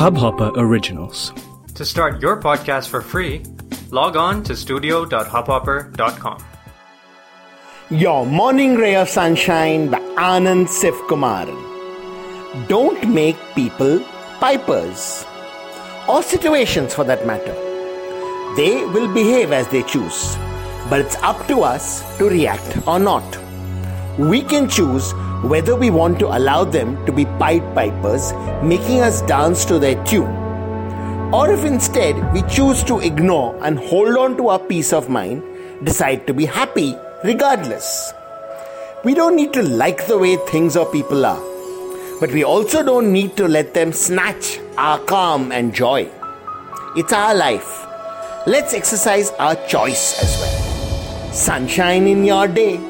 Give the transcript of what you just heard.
Hubhopper Originals. To start your podcast for free, log on to studio.hubhopper.com. Your Morning Ray of Sunshine by Anand Sivkumaran. Don't make people pipers, or situations for that matter. They will behave as they choose, but it's up to us to react or not. We can choose whether we want to allow them to be Pied Pipers, making us dance to their tune, or if instead we choose to ignore and hold on to our peace of mind, decide to be happy regardless. We don't need to like the way things or people are, but we also don't need to let them snatch our calm and joy. It's our life. Let's exercise our choice as well. Sunshine in your day.